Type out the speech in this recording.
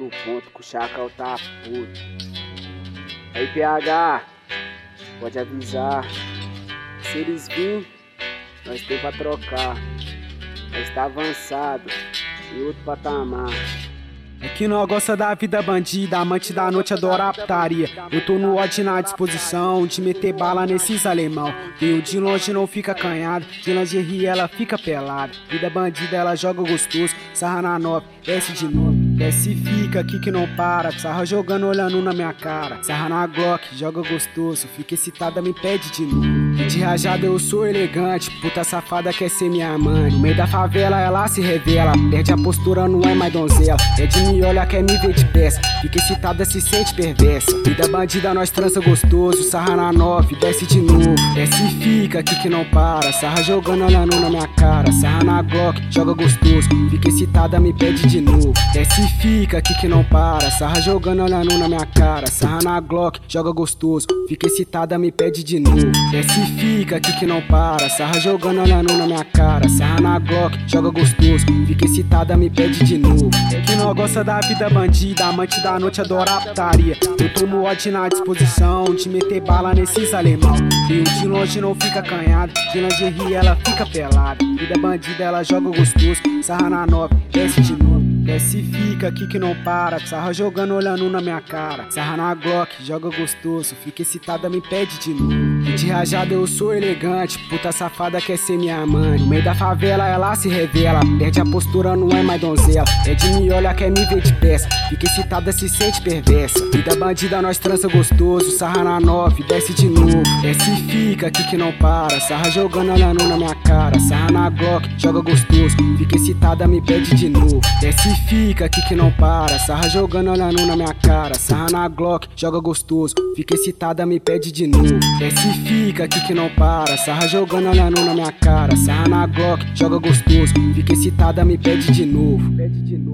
alto ponto, que o chacal tá puto. Aí, PH, pode avisar. Se eles virem, nós tem pra trocar. Nós tá avançado em outro patamar. É que não gosta da vida bandida, amante da noite adora a putaria. Eu tô no ódio na disposição de meter bala nesses alemão. Veio de longe não fica canhado, de lingerie ela fica pelada. Vida bandida ela joga gostoso, sarra na nove, desce de novo. Desce e fica aqui que não para, sarra jogando olhando na minha cara. Sarra na Glock, joga gostoso, fica excitada, me pede de novo. De rajada eu sou elegante, puta safada quer ser minha mãe. No meio da favela ela se revela, perde a postura, não é mais donzela. É de me olha, quer me ver de peça. Fica excitada, se sente perversa. Vida bandida, nós trança gostoso. Sarra na nove, desce de novo. Desce e fica aqui que não para. Sarra jogando olhando na minha cara. Sarra na Glock, joga gostoso. Fica excitada, me pede de novo. Desce fica aqui que não para. Sarra jogando olhando na minha cara. Sarra na Glock, joga gostoso. Fica excitada, me pede de novo. Desce fica aqui que não para. Sarra jogando olhando na minha cara. Sarra na Glock, joga gostoso. Fica excitada, me pede de novo. É que não gosta da vida bandida, amante da noite adora a putaria. Eu tomo ódio na disposição de meter bala nesses alemão. Veio de longe não fica canhado, de lingerie ela fica pelada. Vida bandida ela joga gostoso, sarra na nove, desce de novo. Desce fica aqui que não para, sarra jogando olhando na minha cara. Sarra na Glock, joga gostoso, fica excitada, me pede de novo. De rajada eu sou elegante, puta safada quer ser minha mãe. No meio da favela ela se revela, perde a postura, não é mais donzela. É de me olha, quer me ver de peça, fica excitada, se sente perversa. Vida bandida, nós trança gostoso, sarra na nove, desce de novo. Desce e fica aqui que não para, sarra jogando olhando na minha cara. Sarra na Glock, joga gostoso, fica excitada, me pede de novo. Desce e fica aqui que não para, sarra jogando olhando na minha cara. Sarra na Glock, joga gostoso, fica excitada, me pede de novo. Desce e fica aqui que não para, sarra jogando olhando na minha cara. Sarra na Glock, joga gostoso, fica excitada, me pede de novo. Pede de novo.